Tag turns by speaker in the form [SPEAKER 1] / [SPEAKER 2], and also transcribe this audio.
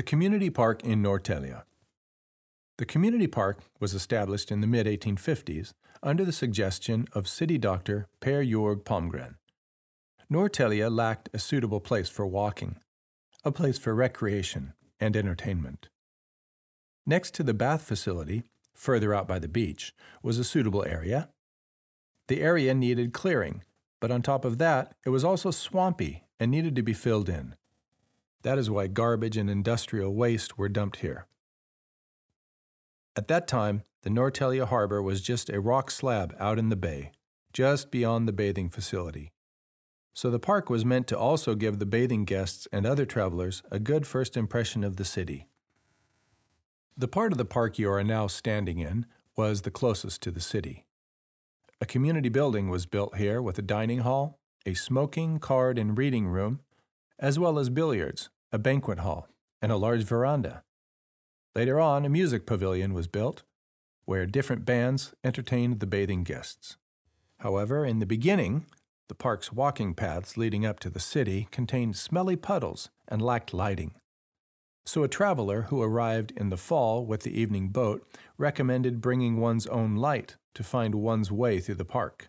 [SPEAKER 1] The Community Park in Norrtälje. The community park was established in the mid 1850s under the suggestion of city doctor Pehr Georg Palmgren. Norrtälje lacked a suitable place for walking, a place for recreation and entertainment. Next to the bath facility, further out by the beach, was a suitable area. The area needed clearing, but on top of that, it was also swampy and needed to be filled in. That is why garbage and industrial waste were dumped here. At that time, the Norrtälje harbor was just a rock slab out in the bay, just beyond the bathing facility. So the park was meant to also give the bathing guests and other travelers a good first impression of the city. The part of the park you are now standing in was the closest to the city. A community building was built here with a dining hall, a smoking, card, and reading room, as well as billiards, a banquet hall, and a large veranda. Later on, a music pavilion was built, where different bands entertained the bathing guests. However, in the beginning, the park's walking paths leading up to the city contained smelly puddles and lacked lighting. So a traveler who arrived in the fall with the evening boat recommended bringing one's own light to find one's way through the park.